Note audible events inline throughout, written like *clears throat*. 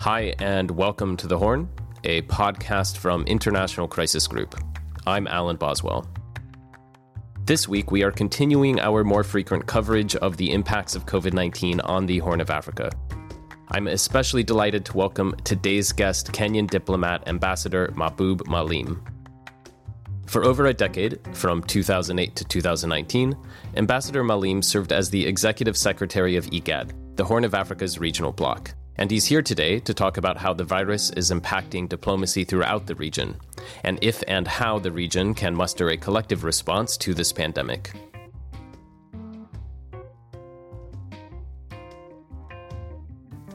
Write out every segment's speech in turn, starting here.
Hi, and welcome to The Horn, a podcast from International Crisis Group. I'm Alan Boswell. This week, we are continuing our more frequent coverage of the impacts of COVID 19 on the Horn of Africa. I'm especially delighted to welcome today's guest, Kenyan diplomat Ambassador Mahboub Maalim. For over a decade, from 2008 to 2019, Ambassador Maalim served as the executive secretary of IGAD, the Horn of Africa's regional bloc. And he's here today to talk about how the virus is impacting diplomacy throughout the region, and if and how the region can muster a collective response to this pandemic.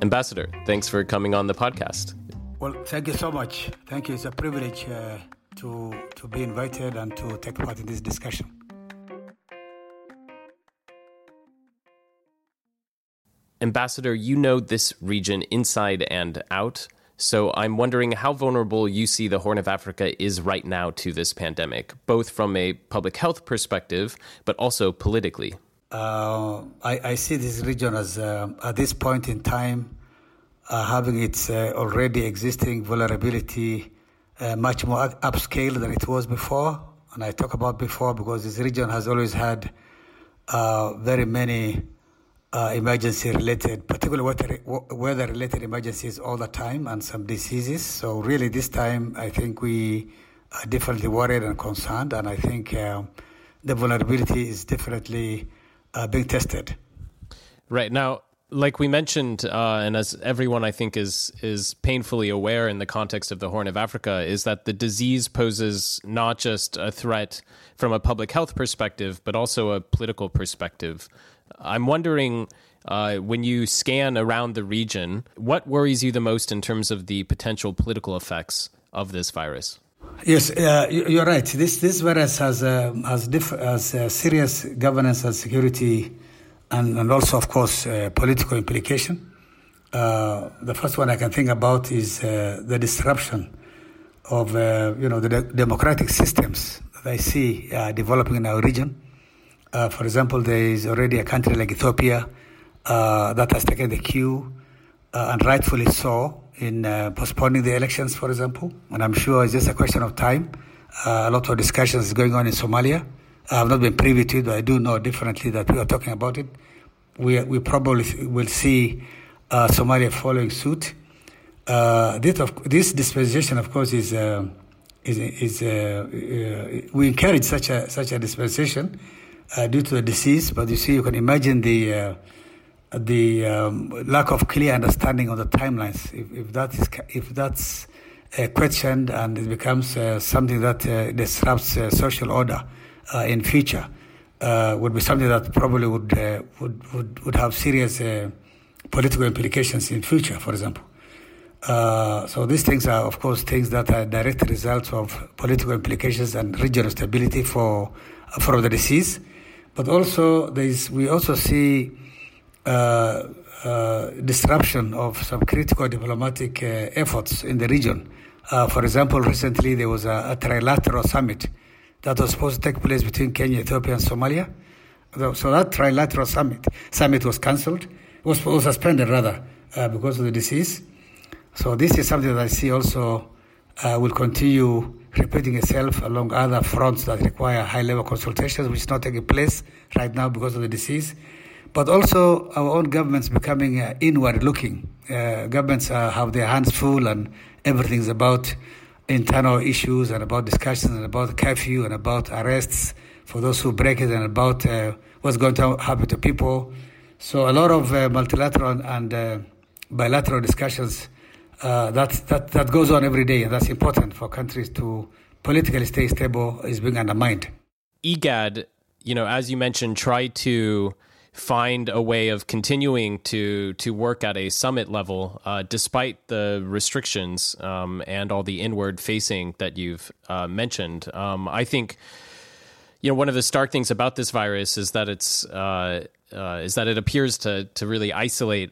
Ambassador, thanks for coming on the podcast. Well, thank you so much. Thank you. It's a privilege uh, to, to be invited and to take part in this discussion. Ambassador, you know this region inside and out. So I'm wondering how vulnerable you see the Horn of Africa is right now to this pandemic, both from a public health perspective, but also politically. Uh, I, I, see this region as, uh, at this point in time, uh, having its uh, already existing vulnerability uh, much more upscale than it was before. And I talk about before because this region has always had uh, very many uh, emergency related, particularly weather related emergencies all the time and some diseases. So, really, this time I think we are definitely worried and concerned, and I think uh, the vulnerability is definitely uh, being tested. Right. Now, like we mentioned, uh, and as everyone I think is is painfully aware in the context of the Horn of Africa, is that the disease poses not just a threat from a public health perspective, but also a political perspective. I'm wondering. Uh, when you scan around the region, what worries you the most in terms of the potential political effects of this virus? Yes, uh, you're right. This this virus has uh, has, diff- has uh, serious governance and security, and, and also, of course, uh, political implication. Uh, the first one I can think about is the disruption of you know the de- democratic systems that I see developing in our region. Uh, for example, there is already a country like Ethiopia uh, that has taken the cue, uh, and rightfully so, in uh, postponing the elections, for example. And I'm sure it's just a question of time. Uh, a lot of discussions is going on in Somalia. I have not been privy to it, but I do know differently that we are talking about it. We, we probably will see uh, Somalia following suit. this, of, this dispensation, of course, is is, is we encourage such a such a dispensation uh, due to the disease. But you see, you can imagine the uh, the um, lack of clear understanding of the timelines. If, if that is if that's uh, questioned and it becomes uh, something that uh, disrupts uh, social order in future, would be something that probably would would, would would have serious political implications in future. For example. so these things are, of course, things that are direct results of political implications and regional stability for for the disease. But also, there's, we also see uh, uh, disruption of some critical diplomatic uh, efforts in the region. Uh, for example, recently there was a, a, trilateral summit that was supposed to take place between Kenya, Ethiopia, and Somalia. So that trilateral summit summit was cancelled, was, was suspended rather uh, because of the disease. So this is something that I see also uh, will continue repeating itself along other fronts that require high level consultations, which is not taking place right now because of the disease. But also, our own governments becoming uh, inward looking. Uh, governments uh, have their hands full, and everything's about internal issues and about discussions and about curfew and about arrests for those who break it and about uh, what's going to happen to people. So, a lot of uh, multilateral and uh, bilateral discussions uh, that, that, that goes on every day, and that's important for countries to politically stay stable is being undermined. IGAD, you know, as you mentioned, try to find a way of continuing to to work at a summit level uh, despite the restrictions um, and all the inward facing that you've uh, mentioned. Um, I think you know one of the stark things about this virus is that it's uh, uh is that it appears to to really isolate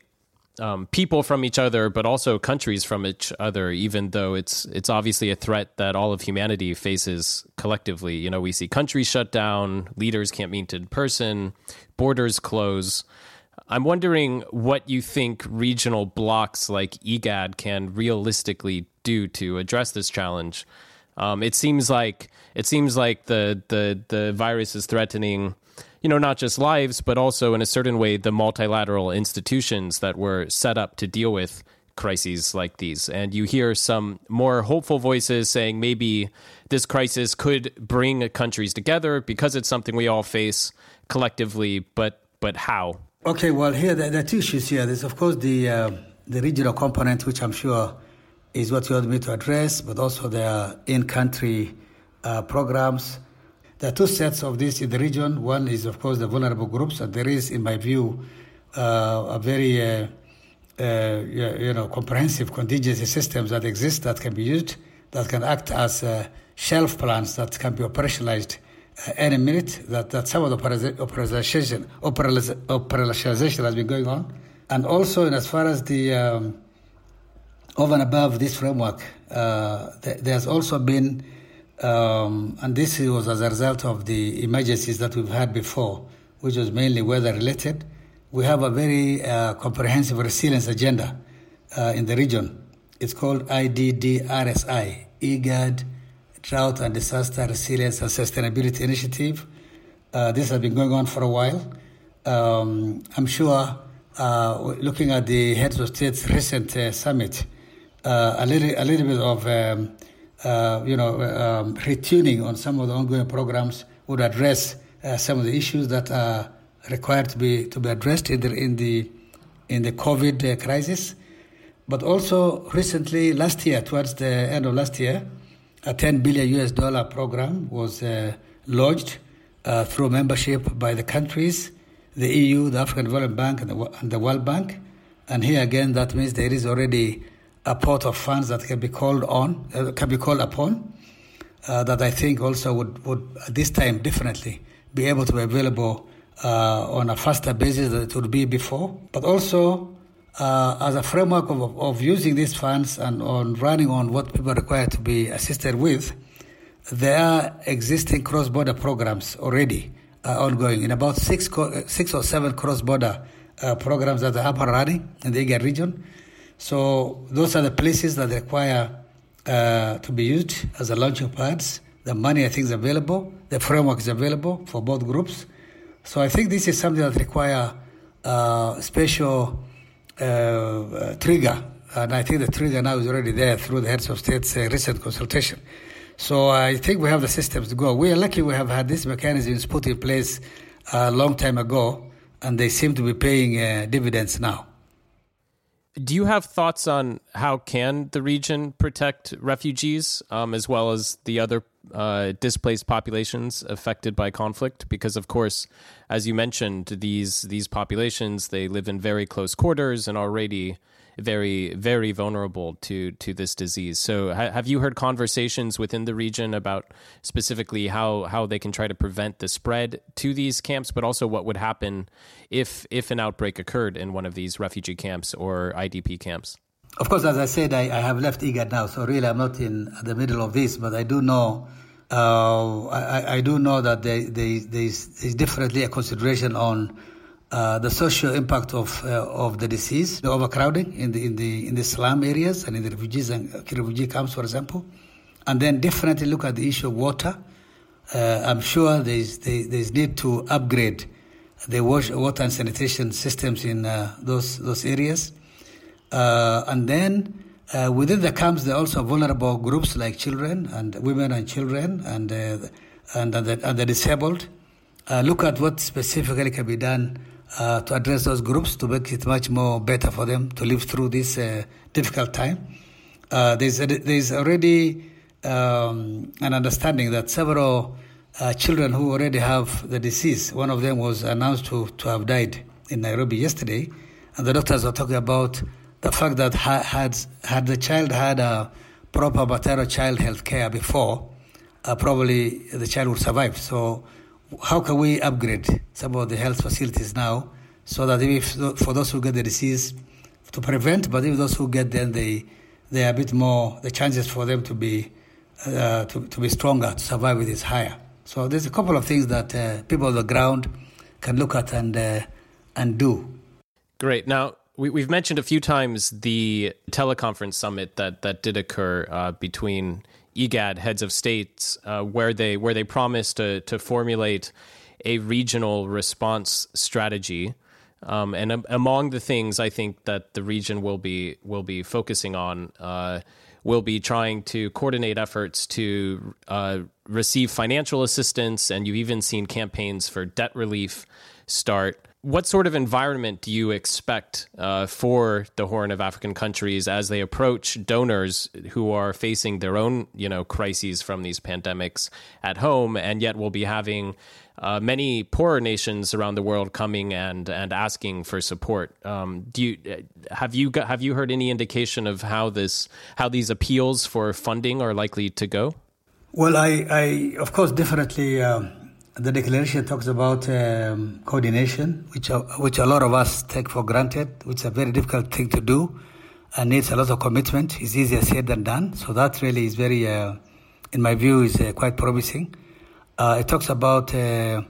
um, people from each other, but also countries from each other. Even though it's it's obviously a threat that all of humanity faces collectively. You know, we see countries shut down, leaders can't meet in person, borders close. I'm wondering what you think regional blocks like IGAD can realistically do to address this challenge. Um, it seems like it seems like the the the virus is threatening, you know, not just lives, but also in a certain way the multilateral institutions that were set up to deal with crises like these. And you hear some more hopeful voices saying maybe this crisis could bring countries together because it's something we all face collectively. But but how? Okay, well, here there, are two issues here. There's of course the uh, the regional component, which I'm sure is what you want me to address, but also there are in-country uh, programs. There are two sets of this in the region. One is, of course, the vulnerable groups, and there is, in my view, uh, a very uh, uh you know comprehensive contingency systems that exist that can be used, that can act as uh, shelf plans that can be operationalized uh, any minute. That, that some of the operationalization, operationalization has been going on, and also in as far as the um, over and above this framework, uh, th- there's also been, um, and this was as a result of the emergencies that we've had before, which was mainly weather related. We have a very uh, comprehensive resilience agenda uh, in the region. It's called IDDRSI, IGAD Drought and Disaster Resilience and Sustainability Initiative. Uh, this has been going on for a while. Um, I'm sure, uh, looking at the heads of states recent uh, summit, uh, a little a little bit of um, uh, you know um, retuning on some of the ongoing programs would address uh, some of the issues that are required to be to be addressed in the in the in the COVID uh, crisis. But also recently, last year, towards the end of last year, a 10 billion US dollar program was uh, launched uh, through membership by the countries, the EU, the African Development Bank, and the, and the World Bank. And here again, that means there is already a pot of funds that can be called on, uh, can be called upon, uh, that I think also would, would at this time definitely be able to be available uh, on a faster basis than it would be before. But also uh, as a framework of, of using these funds and on running on what people require to be assisted with, there are existing cross-border programs already uh, ongoing in about six, co- six or seven cross-border uh, programs that are up and running in the IGAD region. So those are the places that require uh, to be used as a launching pads. The money, I think, is available. The framework is available for both groups. So I think this is something that require uh, special uh, uh, trigger, and I think the trigger now is already there through the heads of states uh, recent consultation. So I think we have the systems to go. We are lucky we have had these mechanisms put in place a long time ago, and they seem to be paying uh, dividends now. Do you have thoughts on how can the region protect refugees um, as well as the other uh, displaced populations affected by conflict? Because, of course, as you mentioned, these these populations they live in very close quarters and already very very vulnerable to to this disease. So, ha- have you heard conversations within the region about specifically how how they can try to prevent the spread to these camps, but also what would happen if if an outbreak occurred in one of these refugee camps or IDP camps? Of course, as I said, I, I have left IGAD now, so really I'm not in the middle of this, but I do know. Uh, I, I, do know that there, there's definitely a consideration on uh, the social impact of uh, of the disease, the overcrowding in the in the in the slum areas and in the refugees and uh, refugee camps, for example, and then definitely look at the issue of water. Uh, I'm sure there's there's need to upgrade the water and sanitation systems in uh, those those areas, and then. within the camps, there are also vulnerable groups like children and women and children and and, and, the, and the disabled. look at what specifically can be done uh, to address those groups to make it much more better for them to live through this uh, difficult time. Uh, there's, there's already um, an understanding that several uh, children who already have the disease, one of them was announced to, to have died in Nairobi yesterday, and the doctors were talking about the fact that had, had the child had a proper maternal child health care before, uh, probably the child would survive. So how can we upgrade some of the health facilities now so that if for those who get the disease to prevent, but if those who get then they they are a bit more the chances for them to be uh, to, to be stronger to survive with it is higher. So there's a couple of things that uh, people on the ground can look at and uh, and do Great. Now, we, have mentioned a few times the teleconference summit that, that did occur uh, between IGAD heads of states, uh, where they where they promised to, to formulate a regional response strategy. Um, and um, among the things I think that the region will be will be focusing on uh, will be trying to coordinate efforts to uh, receive financial assistance, and you've even seen campaigns for debt relief start. What sort of environment do you expect uh, for the Horn of African countries as they approach donors who are facing their own, you know, crises from these pandemics at home, and yet will be having uh, many poorer nations around the world coming and and asking for support. Um, do you have you got, have you heard any indication of how this how these appeals for funding are likely to go? Well, I, I of course definitely. Um, the declaration talks about um, coordination, which uh, which a lot of us take for granted, which is a very difficult thing to do, and needs a lot of commitment. It's easier said than done. So that really is very, uh, in my view, is uh, quite promising. Uh, it talks about uh,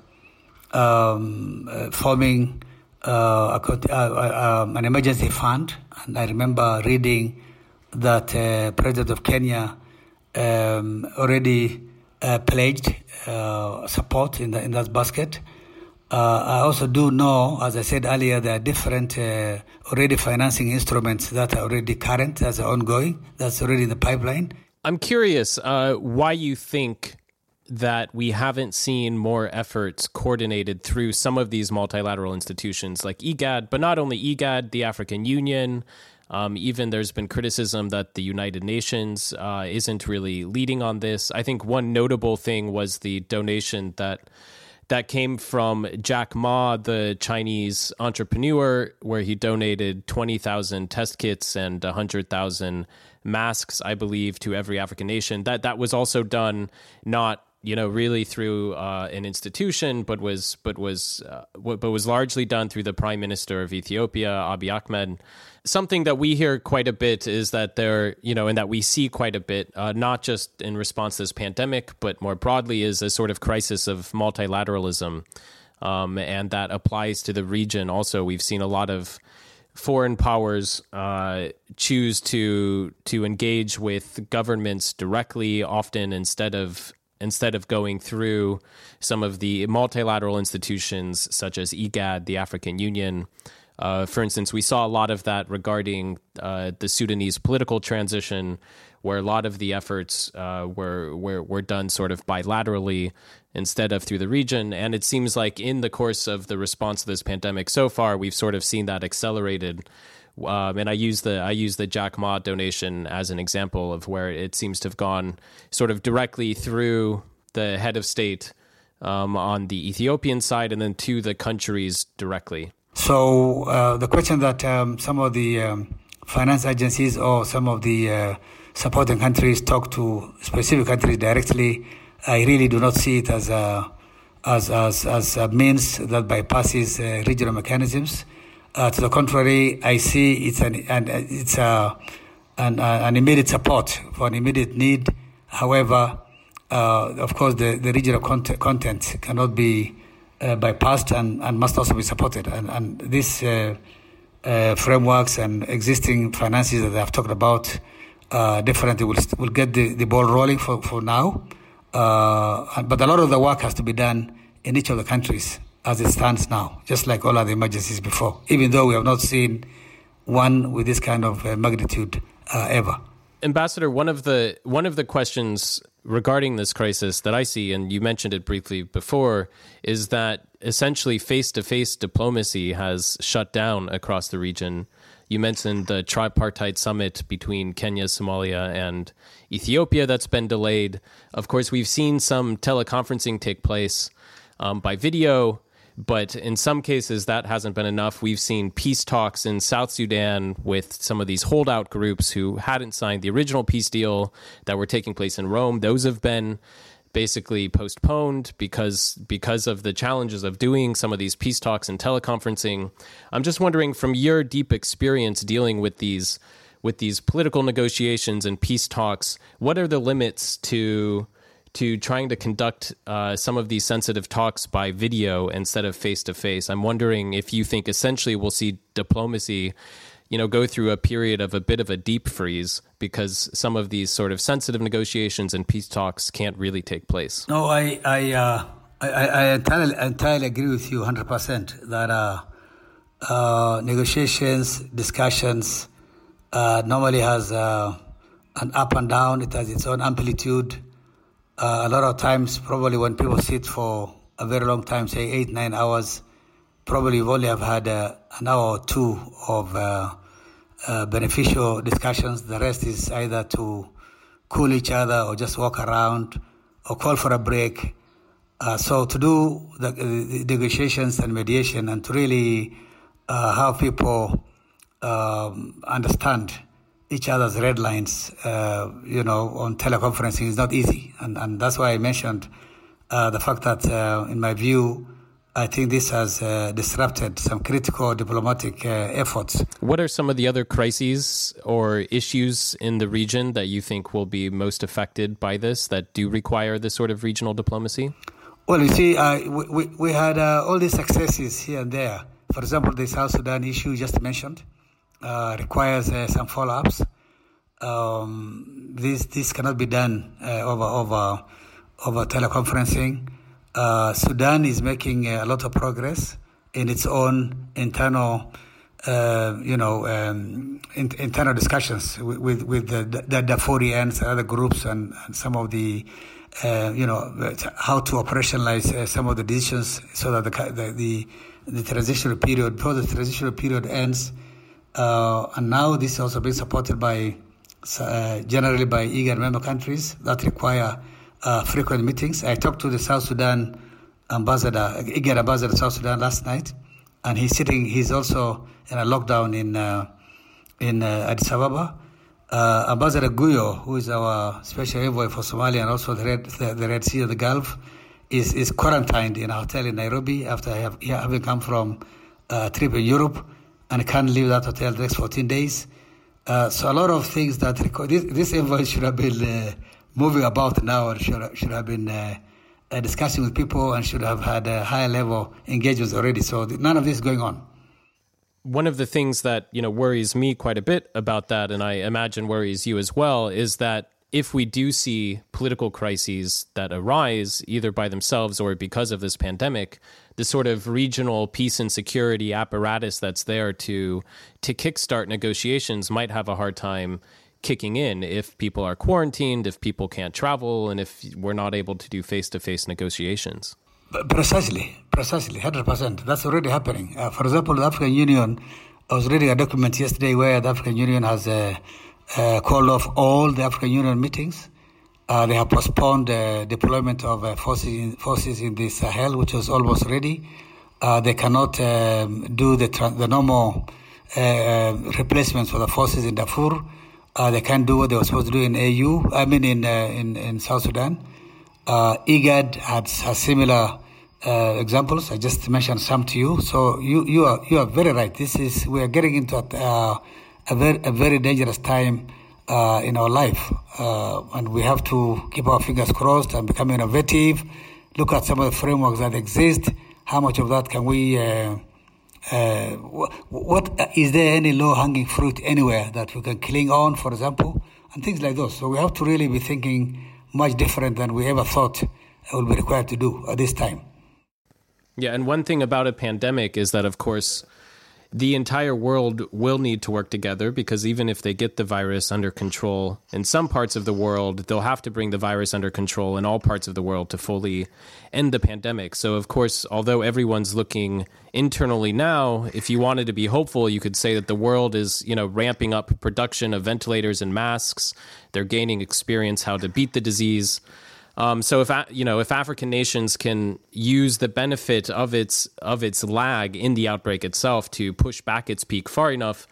um, uh, forming an emergency fund, and I remember reading that President of Kenya um, already pledged support in, the, in that basket. Uh, I also do know, as I said earlier, there are different uh, already financing instruments that are already current, that's ongoing, that's already in the pipeline. I'm curious uh, why you think that we haven't seen more efforts coordinated through some of these multilateral institutions like IGAD, but not only IGAD, the African Union. Um, even there's been criticism that the United Nations uh, isn't really leading on this. I think one notable thing was the donation that that came from Jack Ma, the Chinese entrepreneur, where he donated 20,000 test kits and 100,000 masks, I believe, to every African nation. That that was also done not you know, really through uh, an institution, but was but was uh, but was largely done through the Prime Minister of Ethiopia, Abiy Ahmed. Something that we hear quite a bit is that there, you know, and that we see quite a bit, uh, not just in response to this pandemic, but more broadly, is a sort of crisis of multilateralism, um, and that applies to the region. Also, we've seen a lot of foreign powers uh, choose to to engage with governments directly, often instead of instead of going through some of the multilateral institutions such as IGAD, the African Union. Uh, for instance, we saw a lot of that regarding uh, the Sudanese political transition, where a lot of the efforts uh, were, were were done sort of bilaterally instead of through the region. And it seems like in the course of the response to this pandemic so far, we've sort of seen that accelerated um, and I use the I use the Jack Ma donation as an example of where it seems to have gone sort of directly through the head of state um, on the Ethiopian side, and then to the countries directly. So uh, the question that um, some of the um, finance agencies or some of the uh, supporting countries talk to specific countries directly, I really do not see it as a as as, as a means that bypasses uh, regional mechanisms. Uh, to the contrary, I see it's an, it's a, an, an immediate support for an immediate need. However, uh, of course, the, the regional content, content cannot be uh, bypassed and, and must also be supported. And, and these uh, uh frameworks and existing finances that I've talked about uh, definitely will, will get the, the ball rolling for, for now. but a lot of the work has to be done in each of the countries as it stands now, just like all other emergencies before, even though we have not seen one with this kind of uh, magnitude uh, ever. Ambassador, one of the one of the questions regarding this crisis that I see, and you mentioned it briefly before, is that essentially face to face diplomacy has shut down across the region. You mentioned the tripartite summit between Kenya, Somalia, and Ethiopia that's been delayed. Of course, we've seen some teleconferencing take place um, by video. But in some cases, that hasn't been enough. We've seen peace talks in South Sudan with some of these holdout groups who hadn't signed the original peace deal that were taking place in Rome. Those have been basically postponed because because of the challenges of doing some of these peace talks and teleconferencing. I'm just wondering from your deep experience dealing with these with these political negotiations and peace talks, what are the limits to to trying to conduct uh, some of these sensitive talks by video instead of face to face. I'm wondering if you think essentially we'll see diplomacy, you know, go through a period of a bit of a deep freeze because some of these sort of sensitive negotiations and peace talks can't really take place. No, I I uh, I, I, entirely, entirely agree with you 100% that uh, uh, negotiations, discussions uh, normally has uh, an up and down. It has its own amplitude. Uh, a lot of times, probably when people sit for a very long time, say eight, nine hours, probably you only have had uh, an hour or two of uh, uh, beneficial discussions. The rest is either to cool each other or just walk around or call for a break. so to do the, the, negotiations and mediation and to really have people um, understand each other's red lines, uh, you know, on teleconferencing is not easy. And, and that's why I mentioned uh, the fact that, uh, in my view, I think this has uh, disrupted some critical diplomatic uh, efforts. What are some of the other crises or issues in the region that you think will be most affected by this that do require this sort of regional diplomacy? Well, you see, uh, we, we, we, had all these successes here and there. For example, the South Sudan issue you just mentioned. Uh, requires uh, some follow-ups. Um, this this cannot be done uh, over over over teleconferencing. Sudan is making a lot of progress in its own internal, uh, you know, um, in, internal discussions with with, with the, the Darfurians and other groups and, and some of the, uh, you know, how to operationalize uh, some of the decisions so that the the the, the transitional period before the transitional period ends uh, and now this is also being supported by uh, generally by IGAD member countries that require uh, frequent meetings. I talked to the South Sudan ambassador, IGAD ambassador South Sudan last night, and he's sitting. He's also in a lockdown in uh, in uh, Addis Ababa. Uh, ambassador Guyo, who is our special envoy for Somalia and also the Red, the, the Red Sea of the Gulf, is, is quarantined in a hotel in Nairobi after have, having come from a trip in Europe and can't leave that hotel the next 14 days. Uh, so a lot of things that this, this invoice should have been uh, moving about now or should, should have been uh, uh discussing with people and should have had a higher level engagements already. So none of this is going on. One of the things that you know worries me quite a bit about that, and I imagine worries you as well, is that if we do see political crises that arise either by themselves or because of this pandemic, the sort of regional peace and security apparatus that's there to to kickstart negotiations might have a hard time kicking in if people are quarantined, if people can't travel, and if we're not able to do face to face negotiations. Precisely, precisely, hundred percent. That's already happening. Uh, for example, the African Union. I was reading a document yesterday where the African Union has uh, uh, called off all the African Union meetings. Uh, they have postponed the deployment of uh, forces, in, forces in the Sahel, which was almost ready. Uh, they cannot um, do the, the normal uh, replacements for the forces in Darfur. Uh, they can't do what they were supposed to do in AU, I mean in, in, in South Sudan. IGAD has, has similar examples. I just mentioned some to you. So you, you, are, you are very right. This is, we are getting into a a very, a very dangerous time uh, in our life. Uh, and we have to keep our fingers crossed and become innovative, look at some of the frameworks that exist. How much of that can we, uh, uh what, what is there any low hanging fruit anywhere that we can cling on, for example, and things like those. So we have to really be thinking much different than we ever thought will be required to do at this time. Yeah, and one thing about a pandemic is that, of course, the entire world will need to work together because even if they get the virus under control in some parts of the world, they'll have to bring the virus under control in all parts of the world to fully end the pandemic. So, of course, although everyone's looking internally now, if you wanted to be hopeful, you could say that the world is, you know, ramping up production of ventilators and masks. They're gaining experience how to beat the disease. Um, so if you know if African nations can use the benefit of its of its lag in the outbreak itself to push back its peak far enough,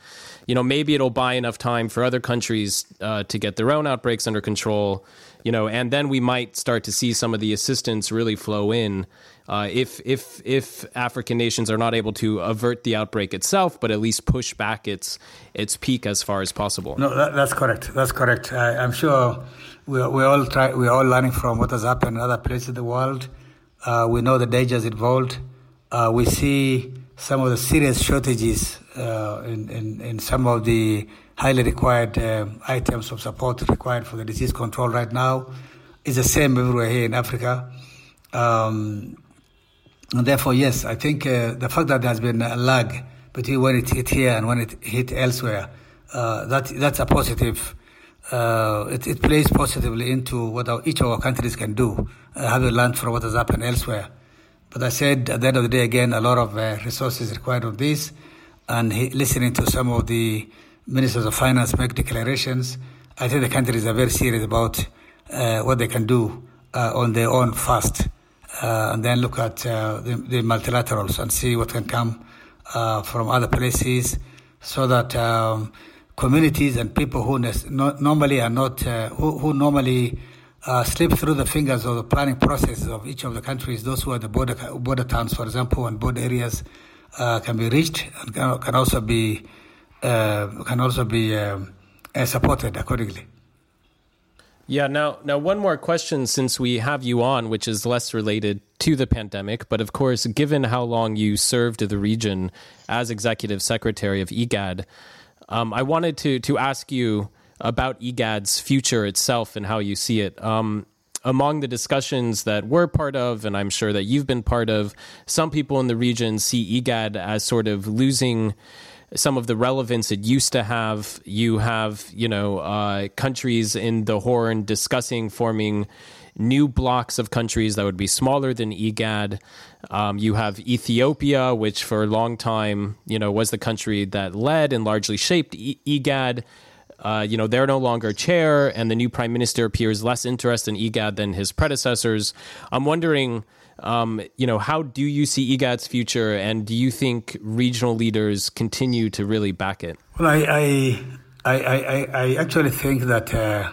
you know maybe it'll buy enough time for other countries uh, to get their own outbreaks under control. you know, and then we might start to see some of the assistance really flow in. Uh, if if if African nations are not able to avert the outbreak itself, but at least push back its its peak as far as possible. No, that, that's correct. That's correct. I, am sure we we all try we are all learning from what has happened in other places in the world. Uh, we know the dangers involved. Uh, we see some of the serious shortages uh, in, in, in some of the highly required uh, items of support required for the disease control right now. It's the same everywhere here in Africa. Um, and therefore, yes, I think uh, the fact that there has been a lag between when it hit here and when it hit elsewhere, uh, that that's a positive. Uh, it, it, plays positively into what our, each of our countries can do, uh, having learned from what has happened elsewhere. But I said at the end of the day, again, a lot of uh, resources required of this, and he, listening to some of the ministers of finance make declarations, I think the countries are very serious about uh, what they can do on their own first uh, and then look at uh, the, the, multilaterals and see what can come uh, from other places so that um, communities and people who normally are not, uh, who, who, normally uh, slip through the fingers of the planning processes of each of the countries, those who are the border, border towns, for example, and border areas, uh, can be reached and can, also be, can also be um, supported accordingly. Yeah. Now, now one more question since we have you on, which is less related to the pandemic, but of course, given how long you served the region as executive secretary of IGAD, um, I wanted to to ask you about IGAD's future itself and how you see it. Um, among the discussions that we're part of, and I'm sure that you've been part of, some people in the region see IGAD as sort of losing some of the relevance it used to have. You have, you know, uh, countries in the Horn discussing forming new blocks of countries that would be smaller than IGAD. Um, you have Ethiopia, which for a long time, you know, was the country that led and largely shaped IGAD. Uh, you know, they're no longer chair, and the new prime minister appears less interested in IGAD than his predecessors. I'm wondering um, you know, how do you see IGAD's future, and do you think regional leaders continue to really back it? Well, I I I, I, I actually think that uh,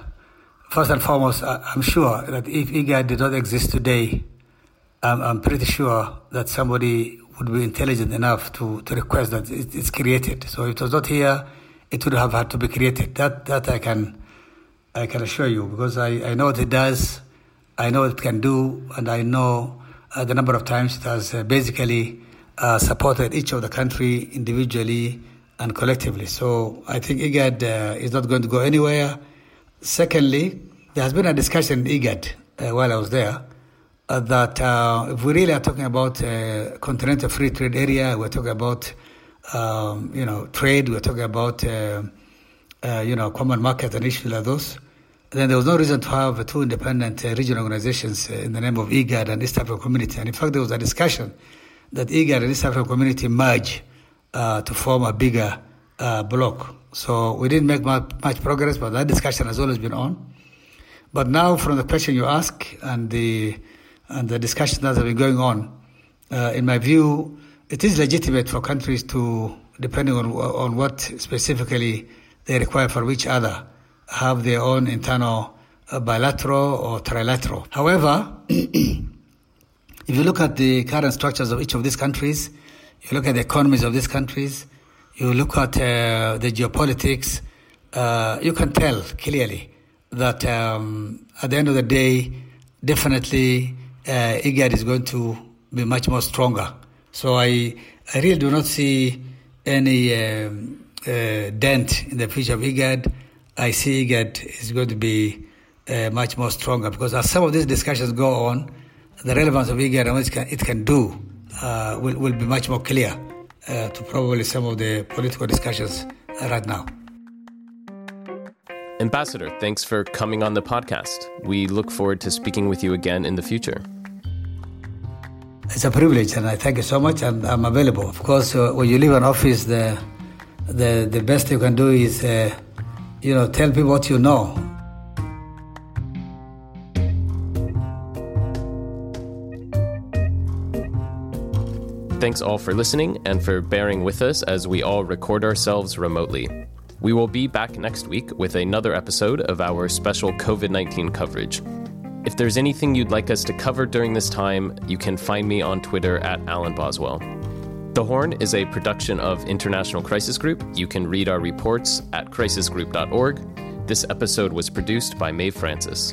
first and foremost, I'm sure that if IGAD did not exist today, I'm, I'm pretty sure that somebody would be intelligent enough to, to request that it's created. So if it was not here, it would have had to be created. That that I can I can assure you because I, I know what it does, I know what it can do, and I know uh, the number of times it has uh, basically uh, supported each of the country individually and collectively. So I think IGAD uh, is not going to go anywhere. Secondly, there has been a discussion in IGAD uh, while I was there uh, that if we really are talking about a continental free trade area, we're talking about um, you know trade, we're talking about you know common market and issues like those then there was no reason to have two independent uh, regional organizations uh, in the name of IGAD and East African Community. And in fact, there was a discussion that IGAD and East African Community merge uh, to form a bigger uh, bloc. So we didn't make much, progress, but that discussion has always been on. But now, from the question you ask and the and the discussions that have been going on, uh, in my view, it is legitimate for countries to, depending on on what specifically they require from each other have their own internal uh, bilateral or trilateral. However, *clears throat* if you look at the current structures of each of these countries, you look at the economies of these countries, you look at uh, the geopolitics, uh, you can tell clearly that um, at the end of the day, definitely uh, IGAD is going to be much more stronger. So I, I really do not see any um, uh, dent in the future of IGAD. I see IGAD is going to be uh, much more stronger because as some of these discussions go on, the relevance of IGAD and what it can, it can do uh, will, will be much more clear uh, to probably some of the political discussions right now. Ambassador, thanks for coming on the podcast. We look forward to speaking with you again in the future. It's a privilege, and I thank you so much, and I'm available. Of course, uh, when you leave an office, the the the best you can do is uh, you know, tell people what you know. Thanks all for listening and for bearing with us as we all record ourselves remotely. We will be back next week with another episode of our special COVID 19 coverage. If there's anything you'd like us to cover during this time, you can find me on Twitter at Alan Boswell. The Horn is a production of International Crisis Group. You can read our reports at crisisgroup.org. This episode was produced by Maeve Francis.